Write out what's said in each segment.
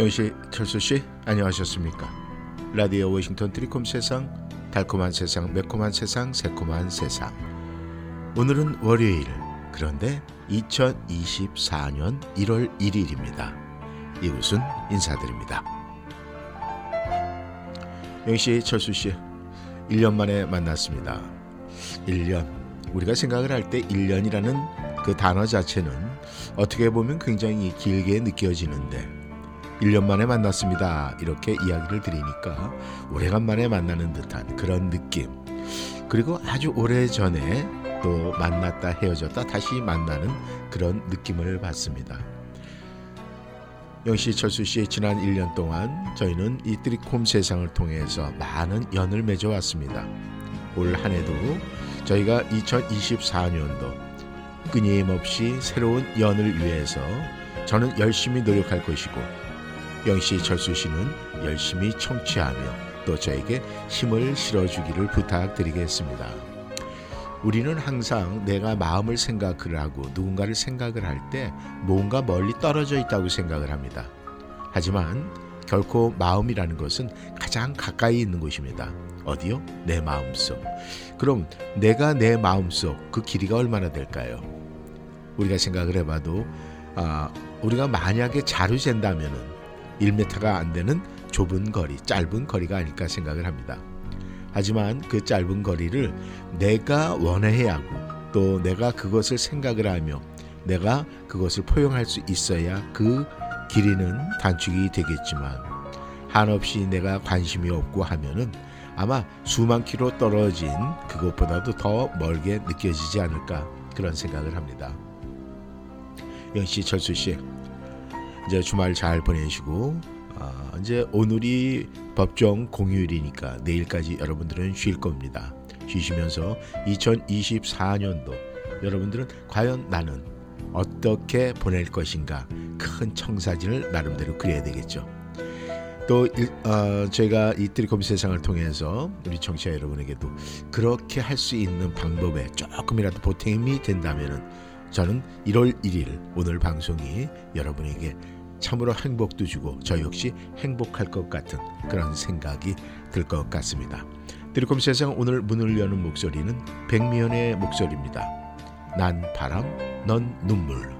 영씨, 철수 씨, 안녕하셨습니까? 라디오 워싱턴 트리콤 세상, 달콤한 세상, 매콤한 세상, 새콤한 세상. 오늘은 월요일. 그런데 2024년 1월 1일입니다. 이웃은 인사드립니다. 영씨, 철수 씨, 1년 만에 만났습니다. 1년. 우리가 생각을 할 때 1년이라는 그 단어 자체는 어떻게 보면 굉장히 길게 느껴지는데 1년 만에 만났습니다. 이렇게 이야기를 드리니까 오래간만에 만나는 듯한 그런 느낌. 그리고 아주 오래 전에 또 만났다 헤어졌다 다시 만나는 그런 느낌을 받습니다. 영시 철수 씨의 지난 1년 동안 저희는 이 트리콤 세상을 통해서 많은 연을 맺어왔습니다. 올 한 해도 저희가 2024년도 끊임없이 새로운 연을 위해서 저는 열심히 노력할 것이고 영시 철수 씨는 열심히 청취하며 또 저에게 힘을 실어주기를 부탁드리겠습니다. 우리는 항상 내가 마음을 생각을 하고 누군가를 생각을 할 때 뭔가 멀리 떨어져 있다고 생각을 합니다. 하지만 결코 마음이라는 것은 가장 가까이 있는 곳입니다. 어디요? 내 마음속. 그럼 내가 내 마음속 그 길이가 얼마나 될까요? 우리가 생각을 해봐도 아, 우리가 만약에 자루 잰다면은 1m가 안 되는 좁은 거리, 짧은 거리가 아닐까 생각을 합니다. 하지만 그 짧은 거리를 내가 원해야 하고 또 내가 그것을 생각을 하며 내가 그것을 포용할 수 있어야 그 길이는 단축이 되겠지만 한없이 내가 관심이 없고 하면은 아마 수만 킬로 떨어진 그것보다도 더 멀게 느껴지지 않을까 그런 생각을 합니다. 영씨 철수 씨 이제 주말 잘 보내시고 아, 이제 오늘이 법정 공휴일이니까 내일까지 여러분들은 쉴 겁니다. 쉬시면서 2024년도 여러분들은 과연 나는 어떻게 보낼 것인가 큰 청사진을 나름대로 그려야 되겠죠. 또 어, 저희가 이 트리콤 세상을 통해서 우리 청취자 여러분에게도 그렇게 할 수 있는 방법에 조금이라도 보탬이 된다면 저는 1월 1일 오늘 방송이 여러분에게 참으로 행복도 주고 저 역시 행복할 것 같은 그런 생각이 들 것 같습니다. 드리콤 세상 오늘 문을 여는 목소리는 백미연의 목소리입니다. 난 바람, 넌 눈물.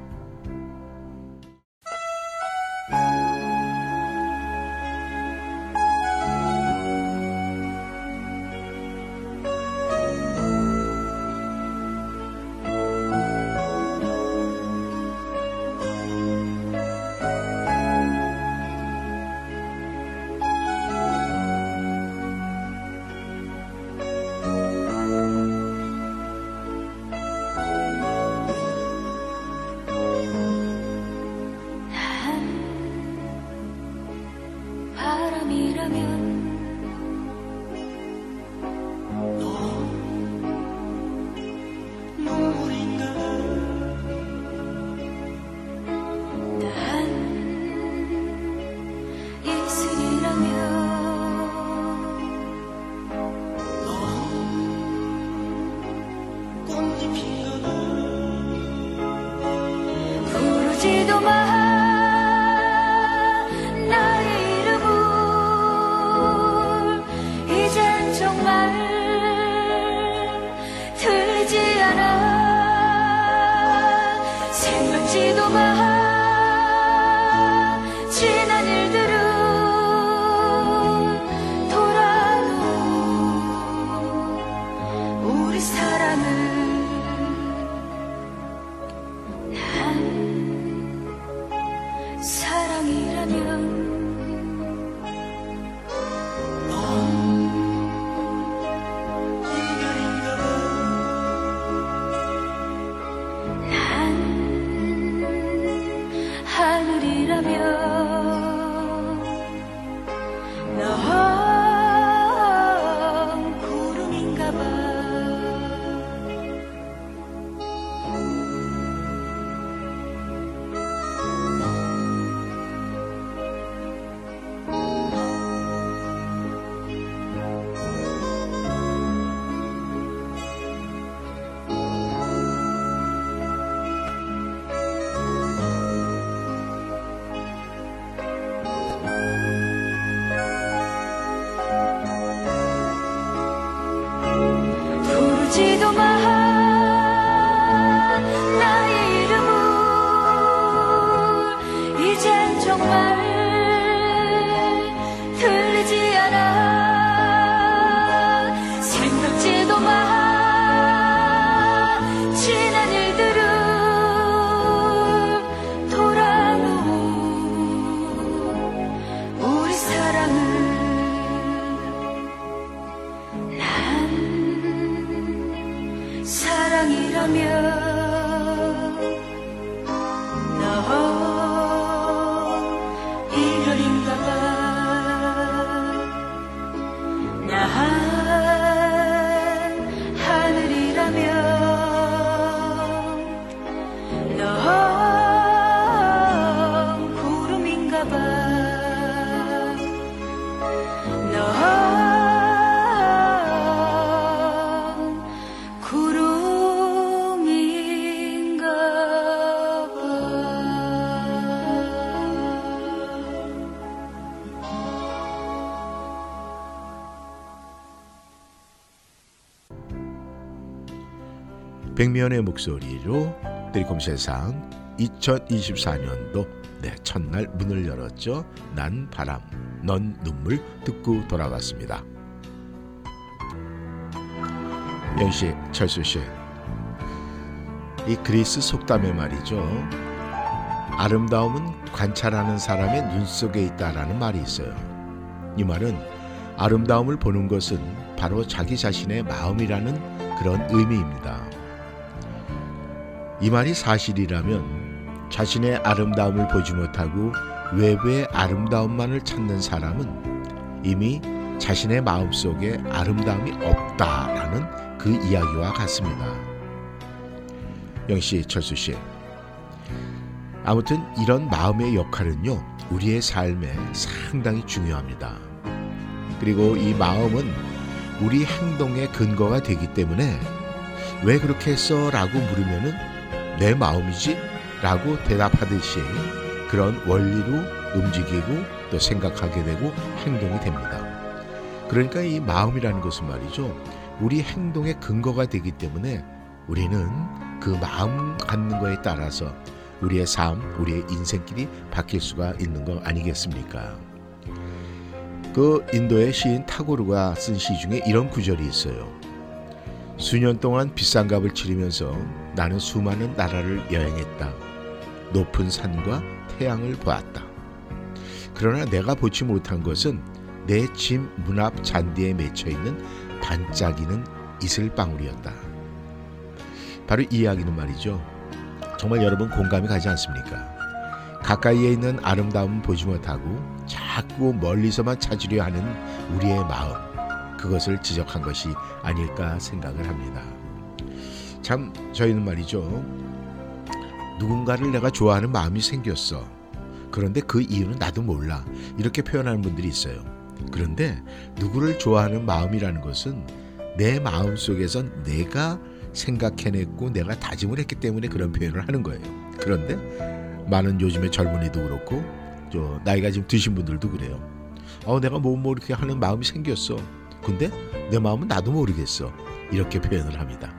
백미연의 목소리로 드리콤 세상 2024년도 네, 첫날 문을 열었죠. 난 바람, 넌 눈물 듣고 돌아왔습니다. 영씨, 철수 씨, 이 그리스 속담의 말이죠. 아름다움은 관찰하는 사람의 눈 속에 있다라는 말이 있어요. 이 말은 아름다움을 보는 것은 바로 자기 자신의 마음이라는 그런 의미입니다. 이 말이 사실이라면 자신의 아름다움을 보지 못하고 외부의 아름다움만을 찾는 사람은 이미 자신의 마음 속에 아름다움이 없다라는 그 이야기와 같습니다. 영씨, 철수 씨. 아무튼 이런 마음의 역할은요, 우리의 삶에 상당히 중요합니다. 그리고 이 마음은 우리 행동의 근거가 되기 때문에 왜 그렇게 했어? 라고 물으면은 내 마음이지? 라고 대답하듯이 그런 원리로 움직이고 또 생각하게 되고 행동이 됩니다. 그러니까 이 마음이라는 것은 말이죠. 우리 행동의 근거가 되기 때문에 우리는 그 마음 갖는 거에 따라서 우리의 삶, 우리의 인생길이 바뀔 수가 있는 거 아니겠습니까? 그 인도의 시인 타고르가 쓴 시 중에 이런 구절이 있어요. 수년 동안 비싼 값을 치르면서 나는 수많은 나라를 여행했다. 높은 산과 태양을 보았다. 그러나 내가 보지 못한 것은 내 집 문 앞 잔디에 맺혀 있는 반짝이는 이슬방울이었다. 바로 이 이야기는 말이죠. 정말 여러분 공감이 가지 않습니까? 가까이에 있는 아름다움은 보지 못하고 자꾸 멀리서만 찾으려 하는 우리의 마음. 그것을 지적한 것이 아닐까 생각을 합니다. 참 저희는 말이죠. 누군가를 내가 좋아하는 마음이 생겼어. 그런데 그 이유는 나도 몰라. 이렇게 표현하는 분들이 있어요. 그런데 누구를 좋아하는 마음이라는 것은 내 마음 속에선 내가 생각해냈고 내가 다짐을 했기 때문에 그런 표현을 하는 거예요. 그런데 많은 요즘의 젊은이도 그렇고 저 나이가 지금 드신 분들도 그래요. 어 내가 뭐뭐 이렇게 하는 마음이 생겼어. 근데 내 마음은 나도 모르겠어. 이렇게 표현을 합니다.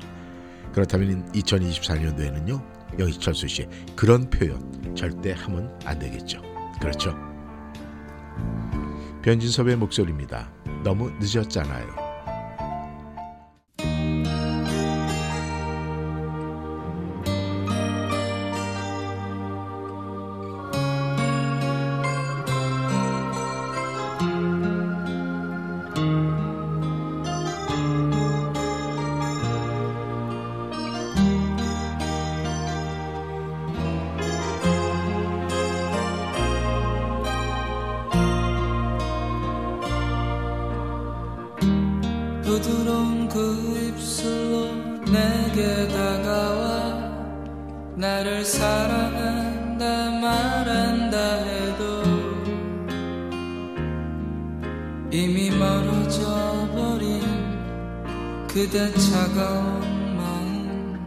그렇다면 2024년도에는요. 영희철수 씨 그런 표현 절대 하면 안 되겠죠. 그렇죠? 변진섭의 목소리입니다. 너무 늦었잖아요. 그 입술로 내게 다가와 나를 사랑한다 말한다 해도 이미 멀어져 버린 그대 차가운 마음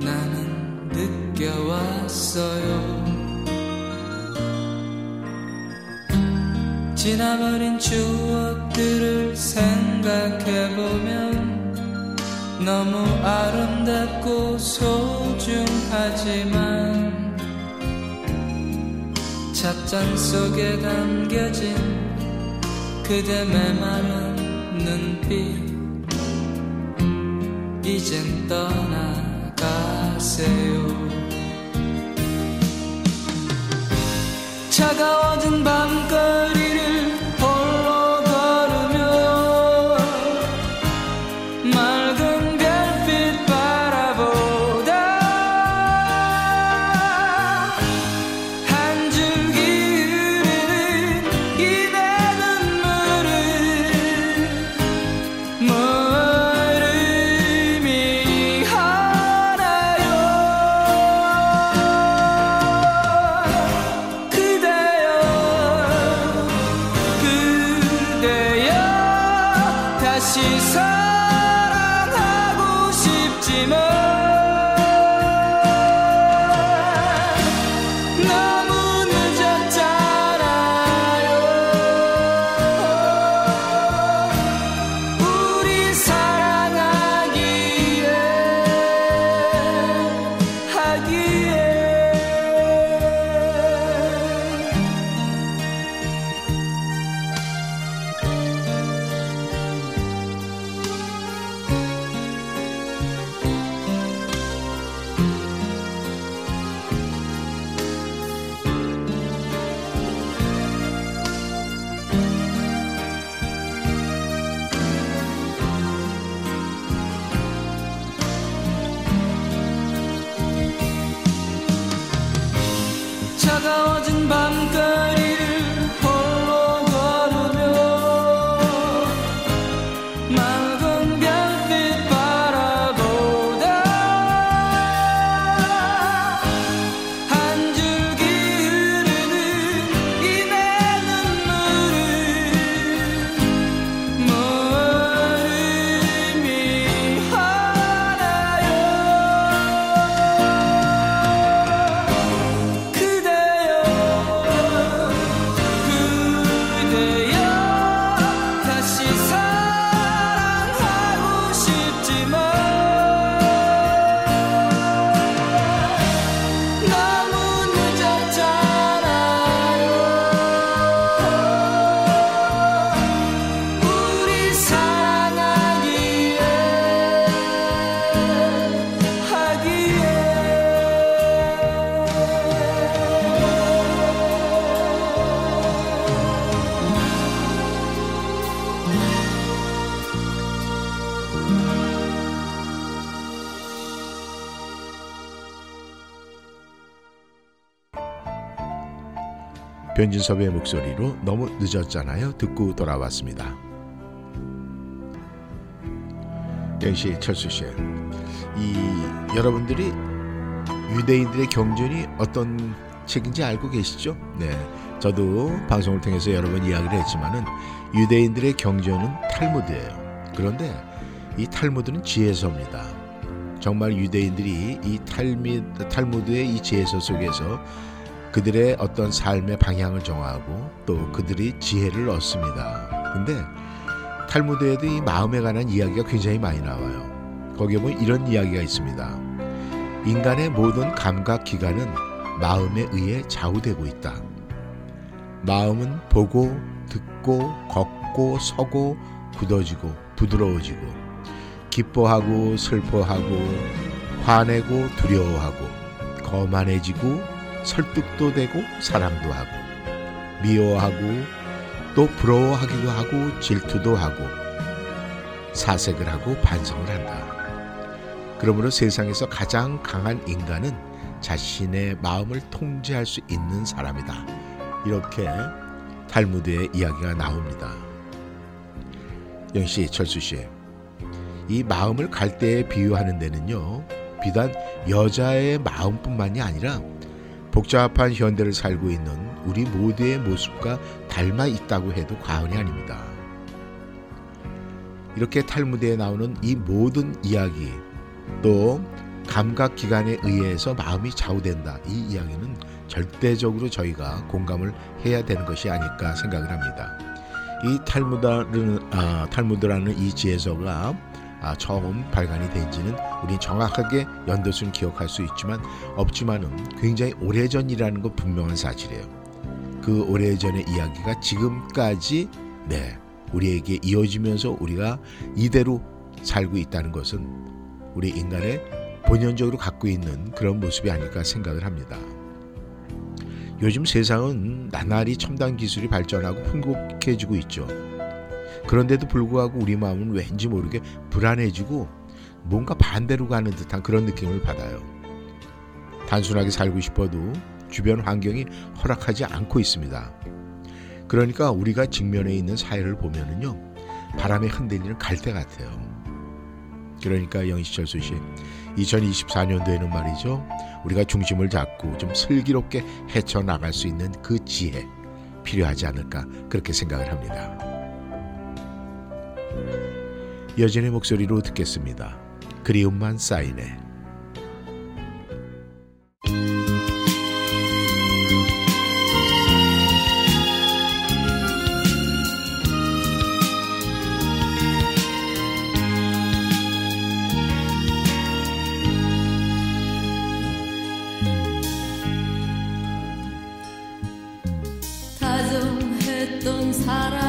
나는 느껴왔어요. 지나버린 추억들을 생각해보면 너무 아름답고 소중하지만 찻잔 속에 담겨진 그대 메마른 눈빛 이젠 떠나가세요. 차가워진 밤거리 변진섭의 목소리로 너무 늦었잖아요. 듣고 돌아왔습니다. 땡씨 철수 씨, 이 여러분들이 유대인들의 경전이 어떤 책인지 알고 계시죠? 네, 저도 방송을 통해서 여러 번 이야기를 했지만은 유대인들의 경전은 탈무드예요. 그런데 이 탈무드는 지혜서입니다. 정말 유대인들이 이 탈미, 탈무드의 이 지혜서 속에서 그들의 어떤 삶의 방향을 정하고 또 그들이 지혜를 얻습니다. 근데 탈무드에도 이 마음에 관한 이야기가 굉장히 많이 나와요. 거기에 보면 이런 이야기가 있습니다. 인간의 모든 감각 기관은 마음에 의해 좌우되고 있다. 마음은 보고 듣고 걷고 서고 굳어지고 부드러워지고 기뻐하고 슬퍼하고 화내고 두려워하고 거만해지고 설득도 되고 사랑도 하고 미워하고 또 부러워하기도 하고 질투도 하고 사색을 하고 반성을 한다. 그러므로 세상에서 가장 강한 인간은 자신의 마음을 통제할 수 있는 사람이다. 이렇게 탈무드의 이야기가 나옵니다. 영 씨, 철수 씨. 이 마음을 갈대에 비유하는 데는요. 비단 여자의 마음뿐만이 아니라 복잡한 현대를 살고 있는 우리 모두의 모습과 닮아 있다고 해도 과언이 아닙니다. 이렇게 탈무드에 나오는 이 모든 이야기 또 감각 기관에 의해서 마음이 좌우된다. 이 이야기는 절대적으로 저희가 공감을 해야 되는 것이 아닐까 생각을 합니다. 이 탈무드라는 아, 탈무드라는 이 지혜서가 아, 처음 발간이 된지는 우리 정확하게 연도수는 기억할 수 있지만 없지만은 굉장히 오래전이라는 것 분명한 사실이에요. 그 오래전의 이야기가 지금까지 네 우리에게 이어지면서 우리가 이대로 살고 있다는 것은 우리 인간의 본연적으로 갖고 있는 그런 모습이 아닐까 생각을 합니다. 요즘 세상은 나날이 첨단 기술이 발전하고 풍족해지고 있죠. 그런데도 불구하고 우리 마음은 왠지 모르게 불안해지고 뭔가 반대로 가는 듯한 그런 느낌을 받아요. 단순하게 살고 싶어도 주변 환경이 허락하지 않고 있습니다. 그러니까 우리가 직면해 있는 사회를 보면은요 바람에 흔들리는 갈대 같아요. 그러니까 영희철 수 씨 2024년도에는 말이죠 우리가 중심을 잡고 좀 슬기롭게 헤쳐나갈 수 있는 그 지혜 필요하지 않을까 그렇게 생각을 합니다. 여전의 목소리로 듣겠습니다. 그리움만 쌓이네. 사람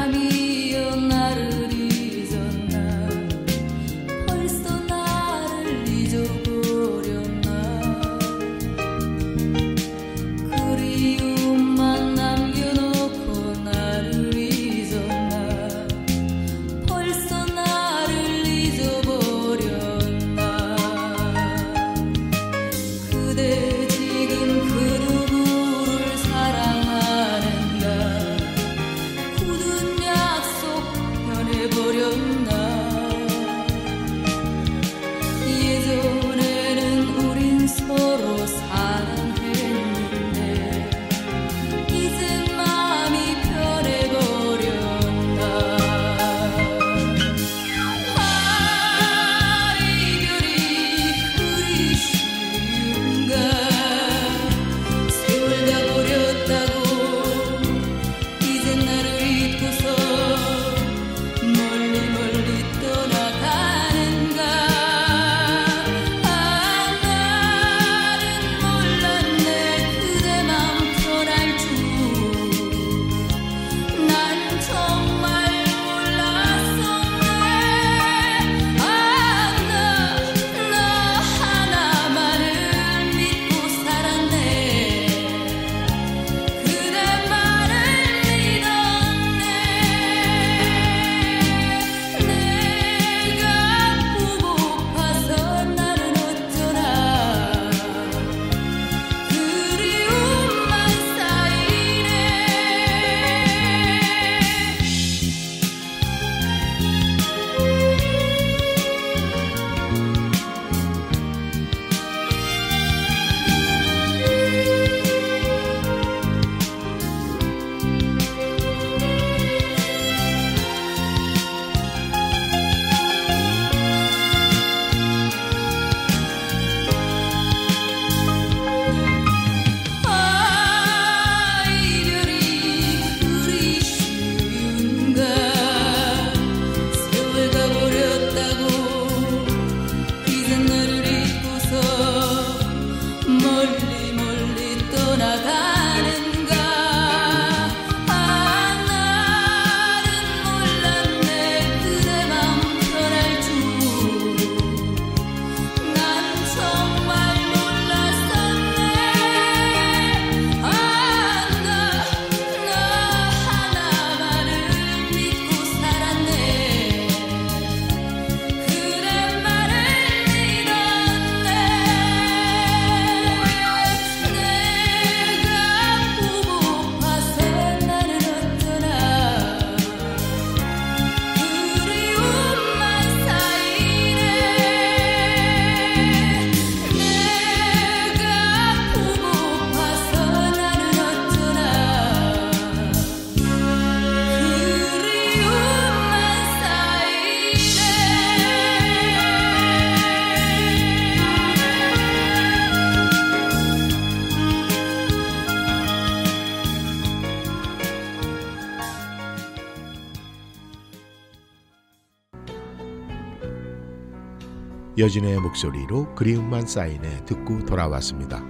여진의 목소리로 그리움만 쌓이네 듣고 돌아왔습니다.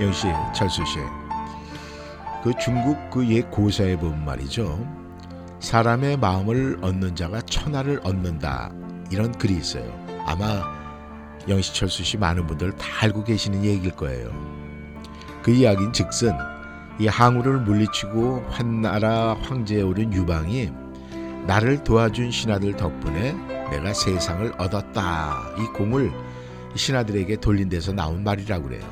영씨, 철수 씨, 그 중국 그 옛 고사에 보면 말이죠. 사람의 마음을 얻는 자가 천하를 얻는다 이런 글이 있어요. 아마 영시 철수 씨 많은 분들 다 알고 계시는 얘기일 거예요. 그 이야기는 즉슨 이 항우를 물리치고 환나라 황제에 오른 유방이 나를 도와준 신하들 덕분에 내가 세상을 얻었다. 이 공을 신하들에게 돌린 데서 나온 말이라고 그래요.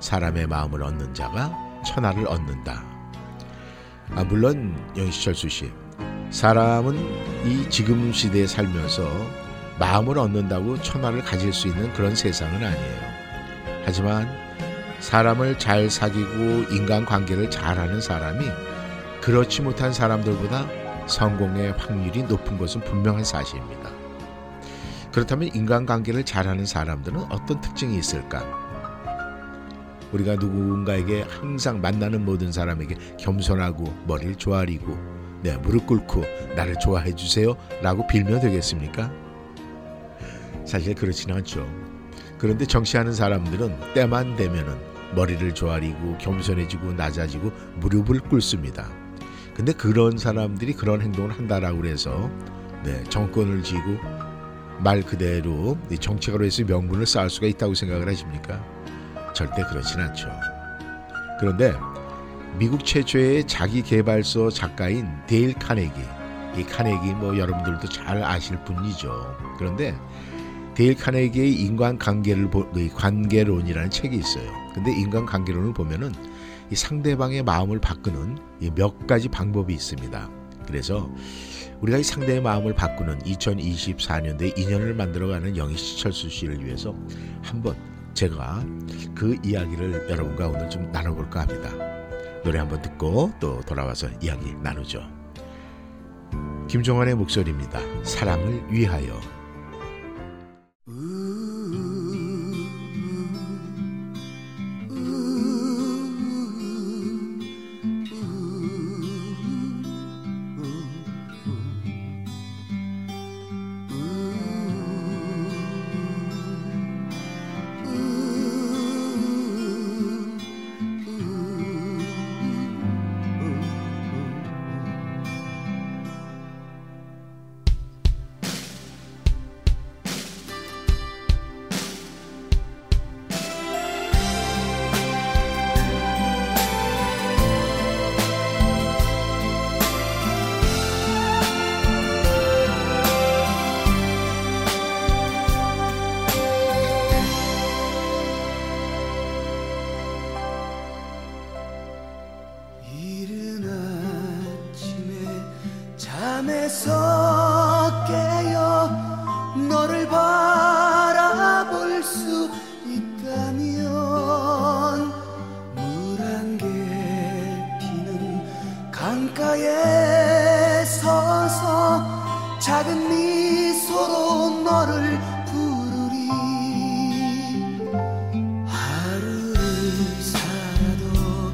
사람의 마음을 얻는 자가 천하를 얻는다. 아, 물론 영시철수 씨, 사람은 이 지금 시대에 살면서 마음을 얻는다고 천하를 가질 수 있는 그런 세상은 아니에요. 하지만 사람을 잘 사귀고 인간 관계를 잘하는 사람이 그렇지 못한 사람들보다 성공의 확률이 높은 것은 분명한 사실입니다. 그렇다면 인간관계를 잘하는 사람들은 어떤 특징이 있을까? 우리가 누군가에게 항상 만나는 모든 사람에게 겸손하고 머리를 조아리고 네, 무릎 꿇고 나를 좋아해 주세요 라고 빌면 되겠습니까? 사실 그렇지는 않죠. 그런데 정치하는 사람들은 때만 되면은 머리를 조아리고 겸손해지고 낮아지고 무릎을 꿇습니다. 근데 그런 사람들이 그런 행동을 한다라고 해서 네, 정권을 쥐고 말 그대로 정치가로 해서 명분을 쌓을 수가 있다고 생각을 하십니까? 절대 그렇진 않죠. 그런데 미국 최초의 자기 개발서 작가인 데일 카네기, 이 카네기 뭐 여러분들도 잘 아실 분이죠. 그런데 데일 카네기의 인간관계를 관계론이라는 책이 있어요. 근데 인간관계론을 보면은 이 상대방의 마음을 바꾸는 몇 가지 방법이 있습니다. 그래서 우리가 이 상대의 마음을 바꾸는 2024년도에 인연을 만들어가는 영희 시철수 씨를 위해서 한번 제가 그 이야기를 여러분과 오늘 좀 나눠볼까 합니다. 노래 한번 듣고 또 돌아와서 이야기 나누죠. 김종환의 목소리입니다. 사랑을 위하여. 있다면 물 한 개 피는 강가에 서서 작은 미소로 너를 부르리. 하루를 살아도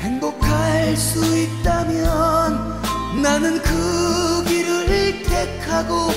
행복할 수 있다면 나는 그 길을 택하고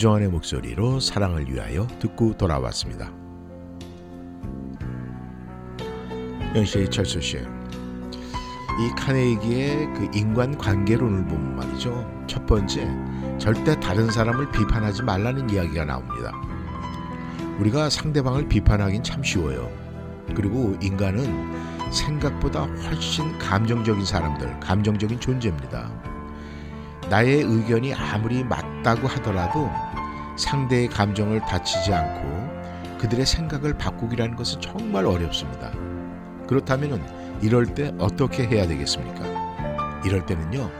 김종환의 목소리로 사랑을 위하여 듣고 돌아왔습니다. 영시 철수 씨, 이 카네기의 그 인간 관계론을 보면 말이죠. 첫 번째, 절대 다른 사람을 비판하지 말라는 이야기가 나옵니다. 우리가 상대방을 비판하긴 참 쉬워요. 그리고 인간은 생각보다 훨씬 감정적인 사람들, 감정적인 존재입니다. 나의 의견이 아무리 맞다고 하더라도 상대의 감정을 다치지 않고 그들의 생각을 바꾸기라는 것은 정말 어렵습니다. 그렇다면 이럴 때 어떻게 해야 되겠습니까? 이럴 때는요,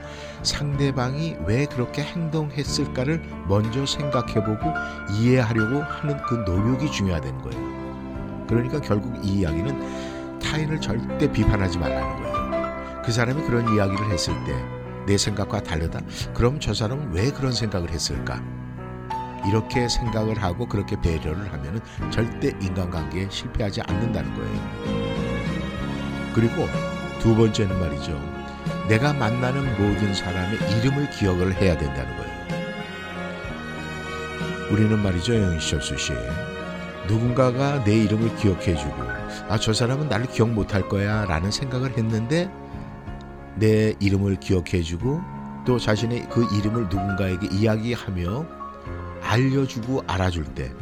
상대방이 왜 그렇게 행동했을까를 먼저 생각해보고 이해하려고 하는 그 노력이 중요하다는 거예요. 그러니까 결국 이 이야기는 타인을 절대 비판하지 말라는 거예요. 그 사람이 그런 이야기를 했을 때 내 생각과 다르다? 그럼 저 사람은 왜 그런 생각을 했을까? 이렇게 생각을 하고 그렇게 배려를 하면 절대 인간관계에 실패하지 않는다는 거예요. 그리고 두 번째는 말이죠. 내가 만나는 모든 사람의 이름을 기억을 해야 된다는 거예요. 우리는 말이죠, 영희철수 씨. 누군가가 내 이름을 기억해주고, 아, 저 사람은 나를 기억 못할 거야 라는 생각을 했는데, 내 이름을 기억해주고, 또 자신의 그 이름을 누군가에게 이야기하며 알려주고 알아줄 때,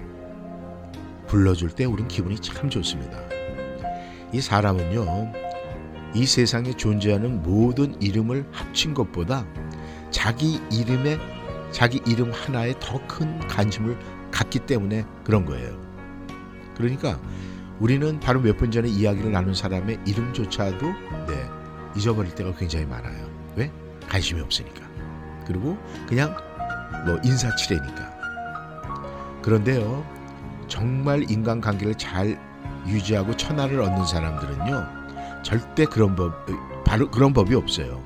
불러줄 때 우린 기분이 참 좋습니다. 이 사람은요, 이 세상에 존재하는 모든 이름을 합친 것보다 자기 이름에 자기 이름 하나에 더 큰 관심을 갖기 때문에 그런 거예요. 그러니까 우리는 바로 몇 분 전에 이야기를 나눈 사람의 이름조차도 네, 잊어버릴 때가 굉장히 많아요. 왜? 관심이 없으니까. 그리고 그냥 뭐 인사치레니까. 그런데요, 정말 인간관계를 잘 유지하고 천하를 얻는 사람들은요, 절대 그런 법 바로 그런 법이 없어요.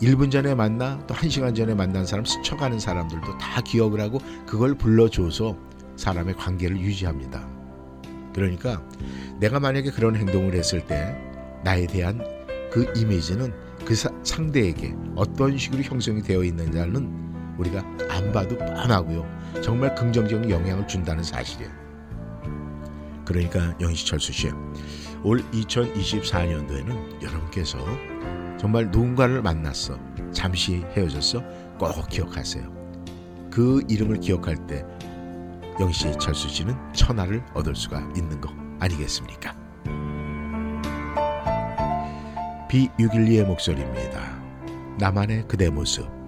1분 전에 만나 또 1시간 전에 만난 사람 스쳐가는 사람들도 다 기억을 하고 그걸 불러줘서 사람의 관계를 유지합니다. 그러니까 내가 만약에 그런 행동을 했을 때 나에 대한 그 이미지는 그 사, 상대에게 어떤 식으로 형성이 되어 있는지는 우리가 안 봐도 뻔하고요. 정말 긍정적인 영향을 준다는 사실이에요. 그러니까 영희철수 씨, 올 2024년도에는 여러분께서 정말 누군가를 만났어. 잠시 헤어졌어. 꼭 기억하세요. 그 이름을 기억할 때 영시 철수 씨는 천하를 얻을 수가 있는 거 아니겠습니까? B612의 목소리입니다. 나만의 그대 모습.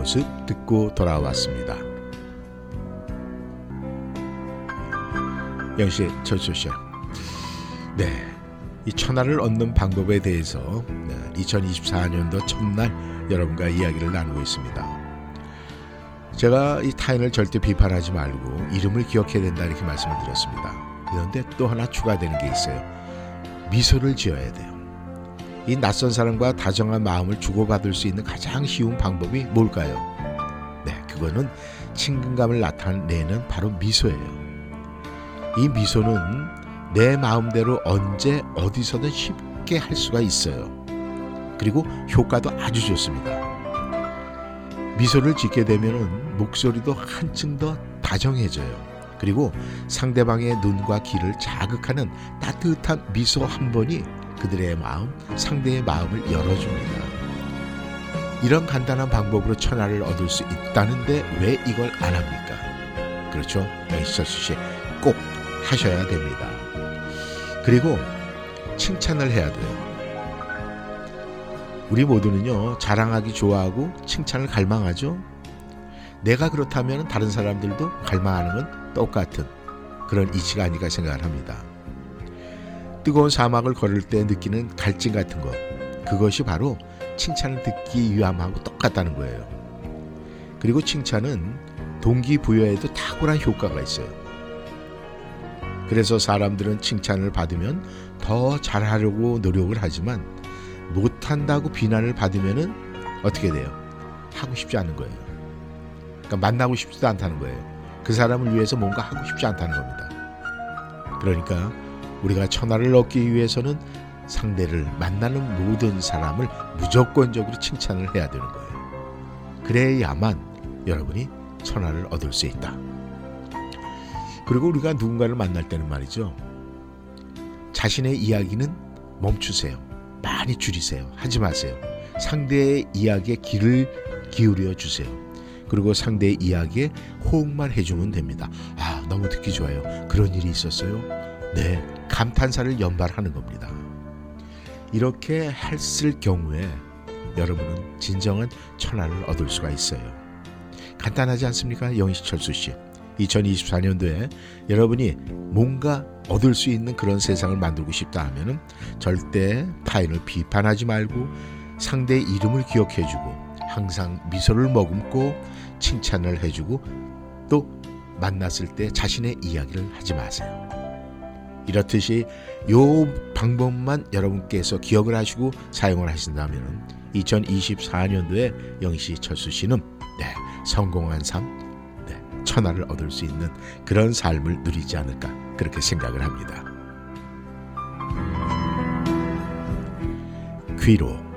모습 듣고 돌아왔습니다. 영시 철수씨. 네. 이 천하를 얻는 방법에 대해서 2024년도 첫날 여러분과 이야기를 나누고 있습니다. 제가 이 타인을 절대 비판하지 말고 이름을 기억해야 된다 이렇게 말씀을 드렸습니다. 그런데 또 하나 추가되는 게 있어요. 미소를 지어야 돼요. 이 낯선 사람과 다정한 마음을 주고받을 수 있는 가장 쉬운 방법이 뭘까요? 네, 그거는 친근감을 나타내는 바로 미소예요. 이 미소는 내 마음대로 언제 어디서든 쉽게 할 수가 있어요. 그리고 효과도 아주 좋습니다. 미소를 짓게 되면 목소리도 한층 더 다정해져요. 그리고 상대방의 눈과 귀를 자극하는 따뜻한 미소 한 번이 그들의 마음, 상대의 마음을 열어줍니다. 이런 간단한 방법으로 천하를 얻을 수 있다는데 왜 이걸 안 합니까? 그렇죠? 영희철수 씨, 꼭 하셔야 됩니다. 그리고 칭찬을 해야 돼요. 우리 모두는요, 자랑하기 좋아하고 칭찬을 갈망하죠? 내가 그렇다면 다른 사람들도 갈망하는 건 똑같은 그런 이치가 아닐까 생각을 합니다. 뜨거운 사막을 걸을 때 느끼는 갈증 같은 것, 그것이 바로 칭찬을 듣기 위함하고 똑같다는 거예요. 그리고 칭찬은 동기부여에도 탁월한 효과가 있어요. 그래서 사람들은 칭찬을 받으면 더 잘하려고 노력을 하지만 못한다고 비난을 받으면 어떻게 돼요? 하고 싶지 않은 거예요. 그러니까 만나고 싶지도 않다는 거예요. 그 사람을 위해서 뭔가 하고 싶지 않다는 겁니다. 그러니까 우리가 천하를 얻기 위해서는 상대를 만나는 모든 사람을 무조건적으로 칭찬을 해야 되는 거예요. 그래야만 여러분이 천하를 얻을 수 있다. 그리고 우리가 누군가를 만날 때는 말이죠. 자신의 이야기는 멈추세요. 많이 줄이세요. 하지 마세요. 상대의 이야기에 귀를 기울여 주세요. 그리고 상대의 이야기에 호응만 해주면 됩니다. 아, 너무 듣기 좋아요. 그런 일이 있었어요? 네, 감탄사를 연발하는 겁니다. 이렇게 했을 경우에 여러분은 진정한 천하를 얻을 수가 있어요. 간단하지 않습니까? 영희철수 씨. 2024년도에 여러분이 뭔가 얻을 수 있는 그런 세상을 만들고 싶다 하면은 절대 타인을 비판하지 말고 상대의 이름을 기억해주고 항상 미소를 머금고 칭찬을 해주고 또 만났을 때 자신의 이야기를 하지 마세요. 이렇듯이 요 방법만 여러분께서 기억을 하시고 사용을 하신다면 2024년도에 영시 철수 씨는 네, 성공한 삶, 네, 천하를 얻을 수 있는 그런 삶을 누리지 않을까 그렇게 생각을 합니다. 귀로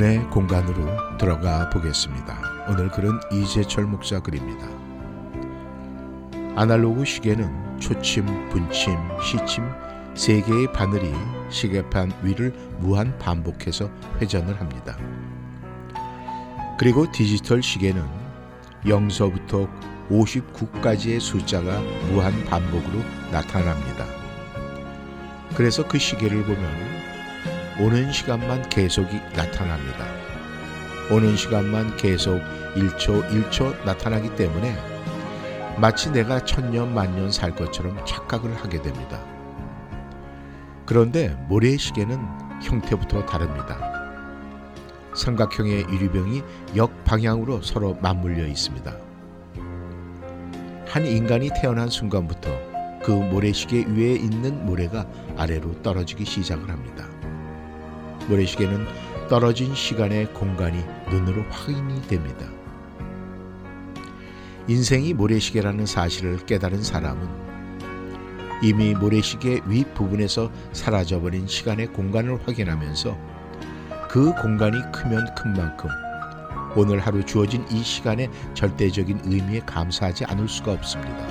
은혜 공간으로 들어가 보겠습니다. 오늘 글은 이재철 목사 글입니다. 아날로그 시계는 초침, 분침, 시침 세 개의 바늘이 시계판 위를 무한 반복해서 회전을 합니다. 그리고 디지털 시계는 0서부터 59까지의 숫자가 무한 반복으로 나타납니다. 그래서 그 시계를 보면 오는 시간만 계속이 나타납니다. 오는 시간만 계속 1초 1초 나타나기 때문에 마치 내가 천년 만년 살 것처럼 착각을 하게 됩니다. 그런데 모래시계는 형태부터 다릅니다. 삼각형의 유리병이 역방향으로 서로 맞물려 있습니다. 한 인간이 태어난 순간부터 그 모래시계 위에 있는 모래가 아래로 떨어지기 시작을 합니다. 모래시계는 떨어진 시간의 공간이 눈으로 확인이 됩니다. 인생이 모래시계라는 사실을 깨달은 사람은 이미 모래시계 윗부분에서 사라져버린 시간의 공간을 확인하면서 그 공간이 크면 큰 만큼 오늘 하루 주어진 이 시간의 절대적인 의미에 감사하지 않을 수가 없습니다.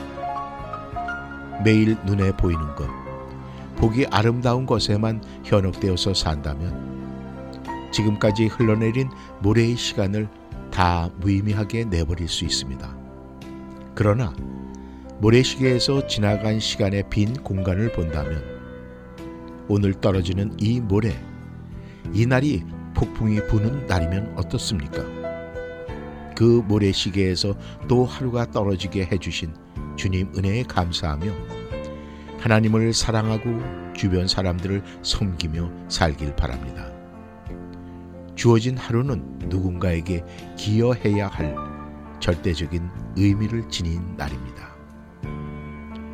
매일 눈에 보이는 것, 보기 아름다운 것에만 현혹되어서 산다면 지금까지 흘러내린 모래의 시간을 다 무의미하게 내버릴 수 있습니다. 그러나 모래시계에서 지나간 시간의 빈 공간을 본다면 오늘 떨어지는 이 모래, 이 날이 폭풍이 부는 날이면 어떻습니까? 그 모래시계에서 또 하루가 떨어지게 해주신 주님 은혜에 감사하며 하나님을 사랑하고 주변 사람들을 섬기며 살길 바랍니다. 주어진 하루는 누군가에게 기여해야 할 절대적인 의미를 지닌 날입니다.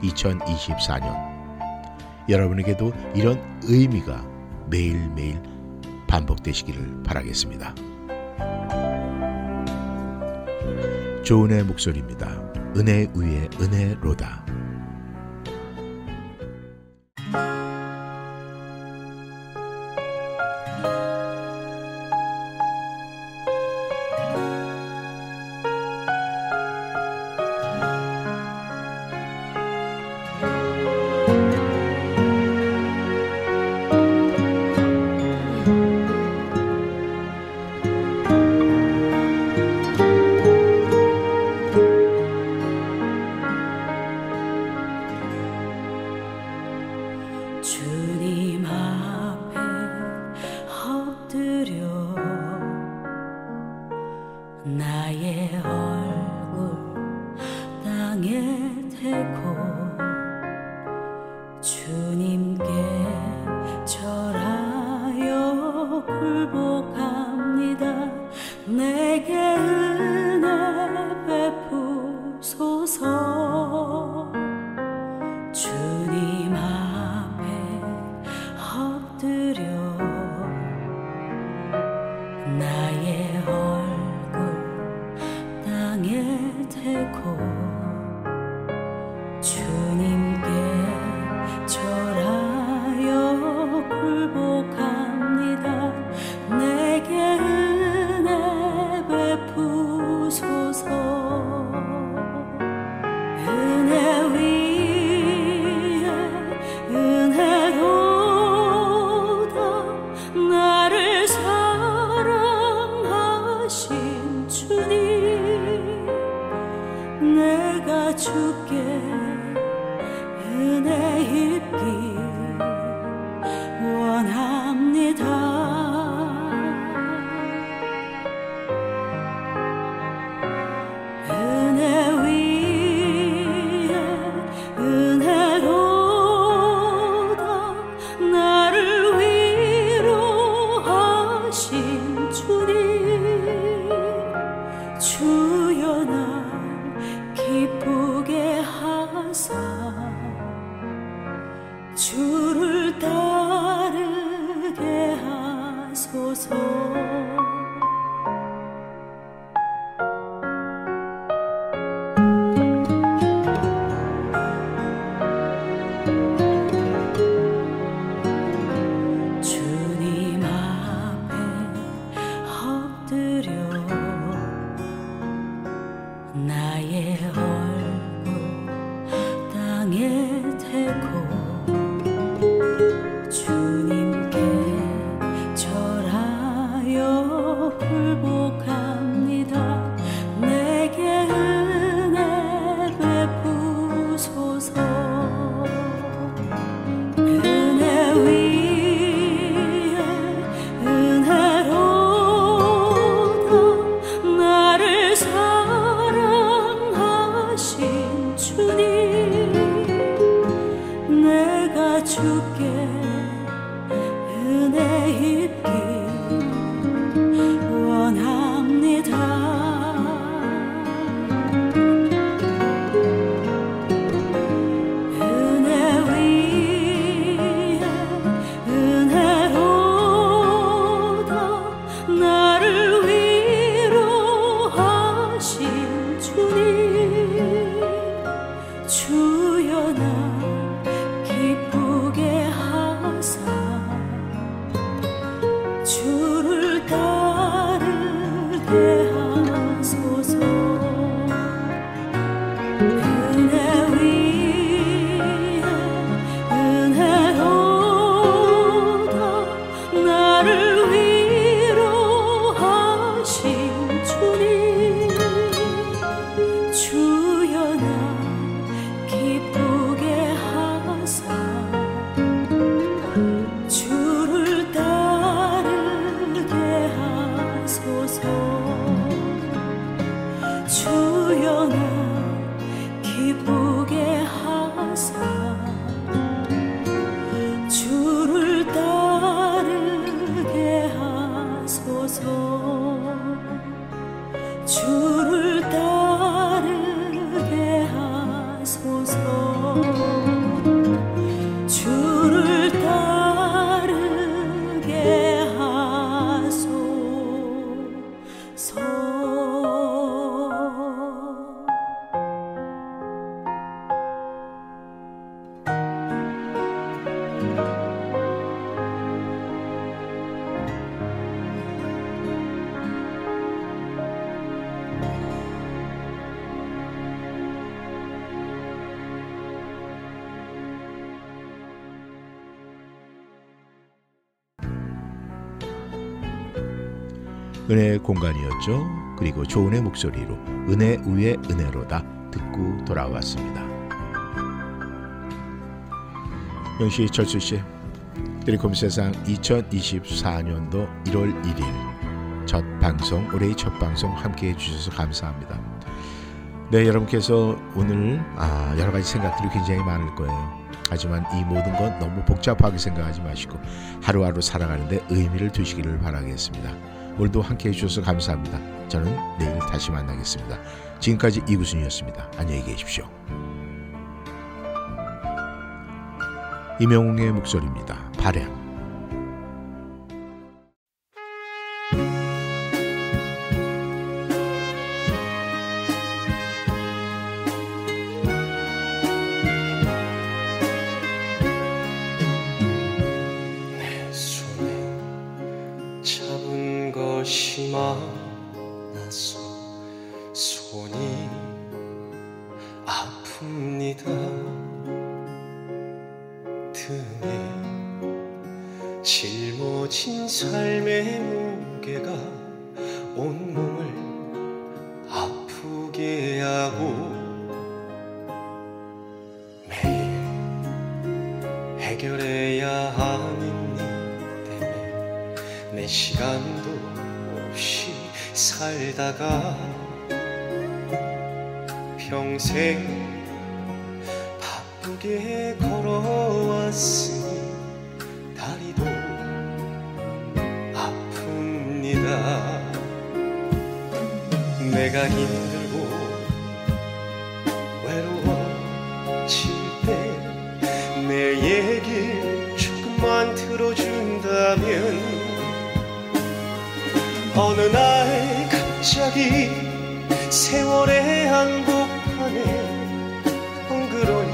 2024년 여러분에게도 이런 의미가 매일매일 반복되시기를 바라겠습니다. 조은의 목소리입니다. 은혜 위에 은혜로다. 공간이었죠. 그리고 조은의 목소리로 은혜 위에 은혜로다 듣고 돌아왔습니다. 영시 철수 씨, 드리콤 세상 2024년도 1월 1일 첫 방송 올해의 첫 방송 함께 해 주셔서 감사합니다. 네 여러분께서 오늘 아, 여러 가지 생각들이 굉장히 많을 거예요. 하지만 이 모든 건 너무 복잡하게 생각하지 마시고 하루하루 살아가는데 의미를 두시기를 바라겠습니다. 오늘도 함께 해주셔서 감사합니다. 저는 내일 다시 만나겠습니다. 지금까지 이구순이었습니다. 안녕히 계십시오. 이명웅의 목소리입니다. 바램. 어느 날 갑자기 세월의 한복판에 덩그러니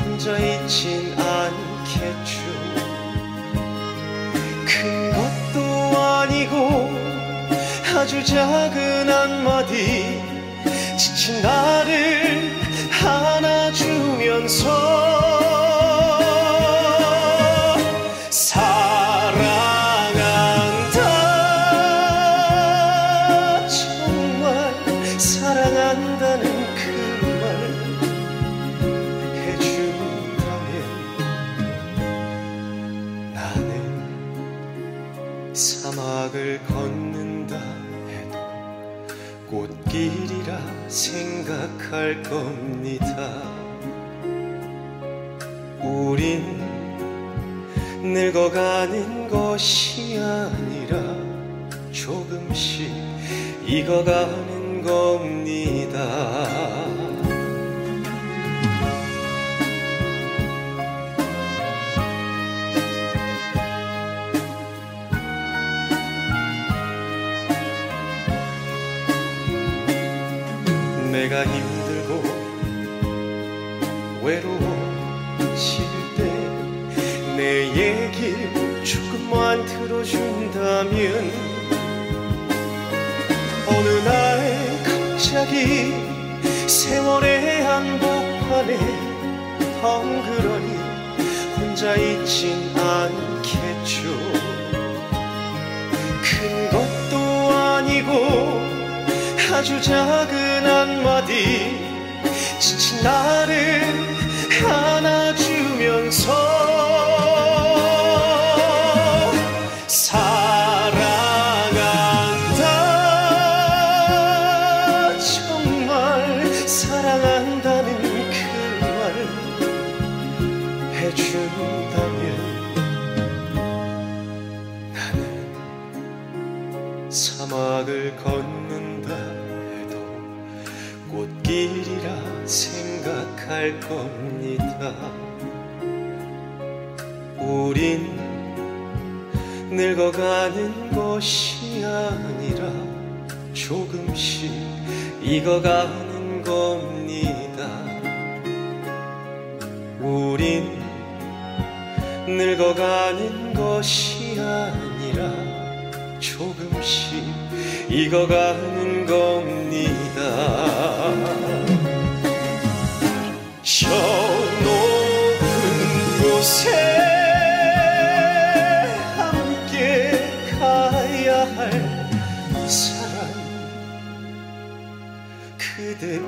혼자 있진 않겠죠. 큰 것도 아니고 아주 작은 한마디. 지친 나를 안아주면서 생각할 겁니다. 우린 늙어가는 것이 아니라 조금씩 익어가는 겁니다. 들어준다면 어느 날 갑자기 세월의 한복판에 덩그러니 혼자 있진 않겠죠. 큰 것도 아니고 아주 작은 한마디 지친 나를 안아주면서 생각할 겁니다. 우린 늙어가는 것이 아니라 조금씩 익어가는 겁니다. 우린 늙어가는 것이 아니라 조금씩 익어가는 겁니다. 저 높은 곳에 함께 가야 할 사람 그대